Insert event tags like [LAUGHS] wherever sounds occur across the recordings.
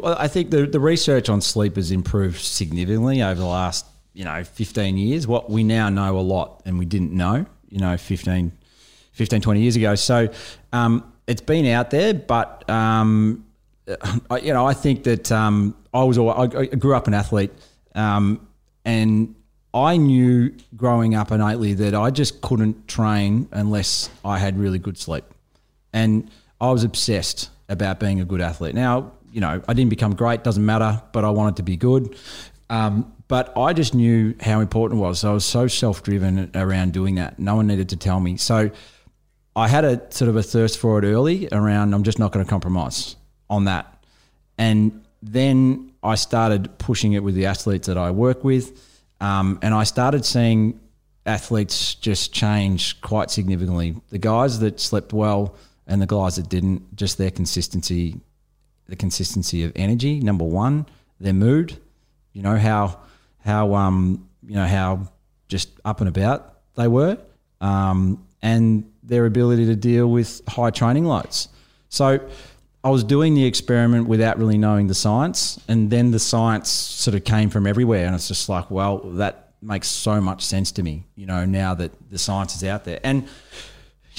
Well, I think the, the research on sleep has improved significantly over the last, you know, 15 years. What we now know a lot and we didn't know, you know, 15, 15 20 years ago. So um, it's been out there, but, um, I, you know, I think that um, I was, I, I grew up an athlete um, and I knew growing up innately that I just couldn't train unless I had really good sleep. And I was obsessed about being a good athlete. Now, you know, I didn't become great, doesn't matter, but I wanted to be good. Um, but I just knew how important it was. So I was so self driven around doing that. No one needed to tell me. So I had a sort of a thirst for it early around, I'm just not going to compromise on that. And then I started pushing it with the athletes that I work with. Um, and I started seeing athletes just change quite significantly. The guys that slept well and the guys that didn't, just their consistency, the consistency of energy. Number one, their mood. You know how how um you know how just up and about they were, um, and their ability to deal with high training loads. So I was doing the experiment without really knowing the science, and then the science sort of came from everywhere, and it's just like, well, that makes so much sense to me, you know, now that the science is out there. And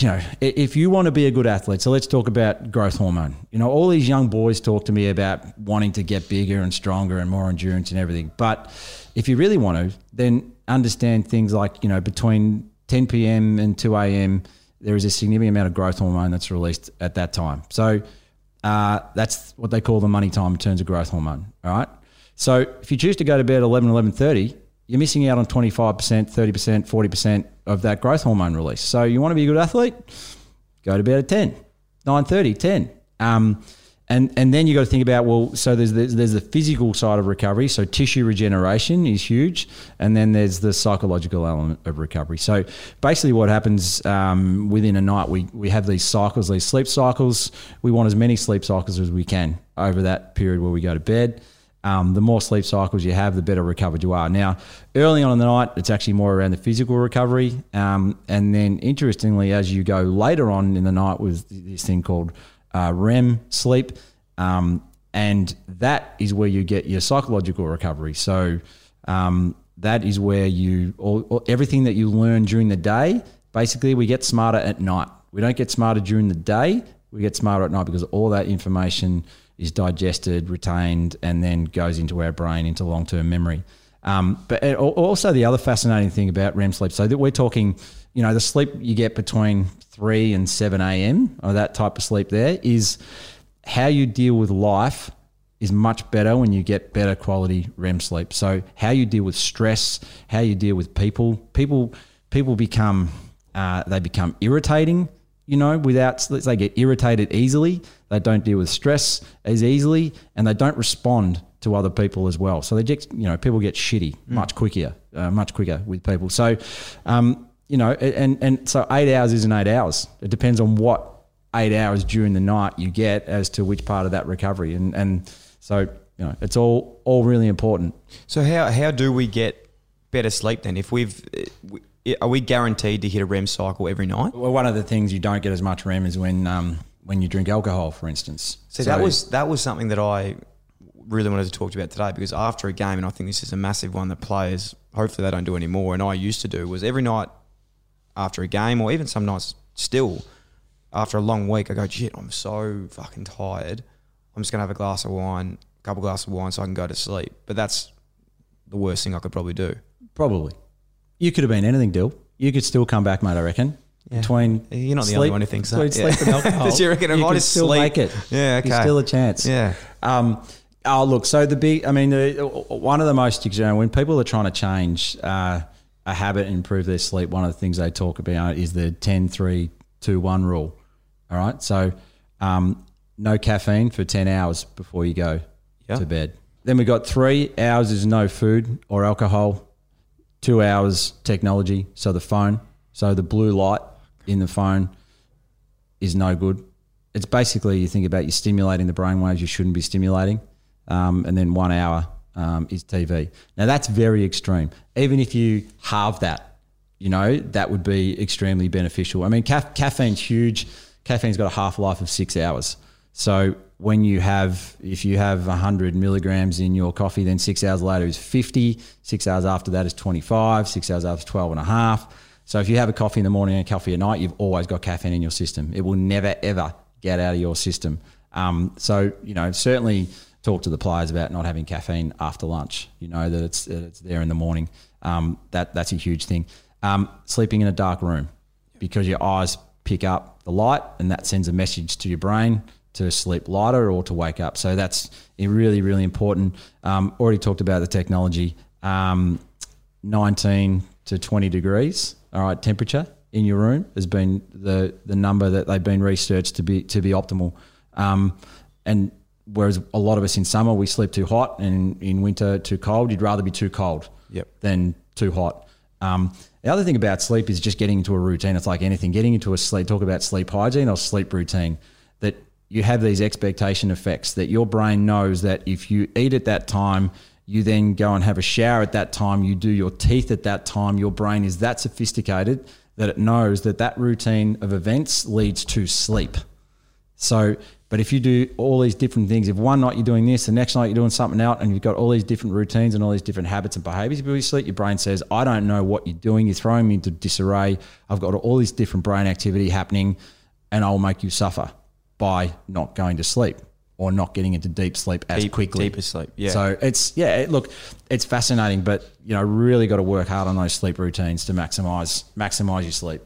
you know, if you want to be a good athlete, so let's talk about growth hormone. You know, all these young boys talk to me about wanting to get bigger and stronger and more endurance and everything. But if you really want to, then understand things like, you know, between 10 p.m. and 2 a.m., there is a significant amount of growth hormone that's released at that time. So uh, that's what they call the money time in terms of growth hormone. All right. So if you choose to go to bed at 11, 11.30, you're missing out on 25%, 30%, 40% of that growth hormone release. So you want to be a good athlete? Go to bed at 10, 9.30, 10. Um, and, and then you got to think about well, so there's, there's there's the physical side of recovery. So tissue regeneration is huge, and then there's the psychological element of recovery. So basically, what happens um, within a night, we we have these cycles, these sleep cycles. We want as many sleep cycles as we can over that period where we go to bed. Um, the more sleep cycles you have, the better recovered you are. Now, early on in the night, it's actually more around the physical recovery. Um, and then, interestingly, as you go later on in the night with this thing called uh, REM sleep, um, and that is where you get your psychological recovery. So, um, that is where you, all, all, everything that you learn during the day, basically, we get smarter at night. We don't get smarter during the day, we get smarter at night because all that information is digested, retained, and then goes into our brain into long term memory. Um, but also the other fascinating thing about REM sleep, so that we're talking, you know, the sleep you get between three and seven a.m. or that type of sleep there is how you deal with life is much better when you get better quality REM sleep. So how you deal with stress, how you deal with people, people people become uh, they become irritating you know, without they get irritated easily, they don't deal with stress as easily, and they don't respond to other people as well. So they just, you know, people get shitty mm. much quicker, uh, much quicker with people. So, um, you know, and and so eight hours isn't eight hours. It depends on what eight hours during the night you get as to which part of that recovery, and and so you know, it's all all really important. So how how do we get better sleep then? If we've are we guaranteed to hit a REM cycle every night? Well, one of the things you don't get as much REM is when um, when you drink alcohol, for instance. See, so that was that was something that I really wanted to talk to you about today because after a game, and I think this is a massive one that players hopefully they don't do anymore, and I used to do was every night after a game, or even some nights still after a long week, I go, shit, I'm so fucking tired. I'm just gonna have a glass of wine, a couple of glasses of wine, so I can go to sleep. But that's the worst thing I could probably do. Probably. You could have been anything, Dill. You could still come back, mate. I reckon. Yeah. Between you're not sleep, the only one who thinks that. Between yeah. sleep and [LAUGHS] alcohol, you reckon you I could just still sleep, make it? Yeah, okay. There's still a chance. Yeah. Um, oh, look. So the big. I mean, the, one of the most you know, when people are trying to change uh, a habit and improve their sleep, one of the things they talk about is the 10, 3, 2, 1 rule. All right. So um, no caffeine for 10 hours before you go yeah. to bed. Then we got three hours is no food or alcohol two hours technology, so the phone, so the blue light in the phone is no good. It's basically you think about you stimulating the brain waves you shouldn't be stimulating, um, and then one hour um, is TV. Now that's very extreme. Even if you halve that, you know that would be extremely beneficial. I mean, ca- caffeine's huge. Caffeine's got a half life of six hours. So when you have, if you have 100 milligrams in your coffee, then six hours later is 50. Six hours after that is 25. Six hours after 12 and a half. So if you have a coffee in the morning and a coffee at night, you've always got caffeine in your system. It will never, ever get out of your system. Um, so, you know, certainly talk to the players about not having caffeine after lunch. You know that it's, that it's there in the morning. Um, that, that's a huge thing. Um, sleeping in a dark room because your eyes pick up the light and that sends a message to your brain to sleep lighter or to wake up. So that's really, really important. Um, already talked about the technology. Um, 19 to 20 degrees, all right, temperature in your room has been the, the number that they've been researched to be to be optimal. Um, and whereas a lot of us in summer we sleep too hot and in winter too cold, you'd rather be too cold Yep. than too hot. Um, the other thing about sleep is just getting into a routine. It's like anything, getting into a sleep, talk about sleep hygiene or sleep routine, you have these expectation effects that your brain knows that if you eat at that time, you then go and have a shower at that time, you do your teeth at that time, your brain is that sophisticated that it knows that that routine of events leads to sleep. So, but if you do all these different things, if one night you're doing this, the next night you're doing something else, and you've got all these different routines and all these different habits and behaviors before you sleep, your brain says, I don't know what you're doing. You're throwing me into disarray. I've got all this different brain activity happening, and I'll make you suffer by not going to sleep or not getting into deep sleep as Deep- quickly. deeper sleep, yeah. So it's yeah, it, look, it's fascinating, but you know, really got to work hard on those sleep routines to maximize maximize your sleep.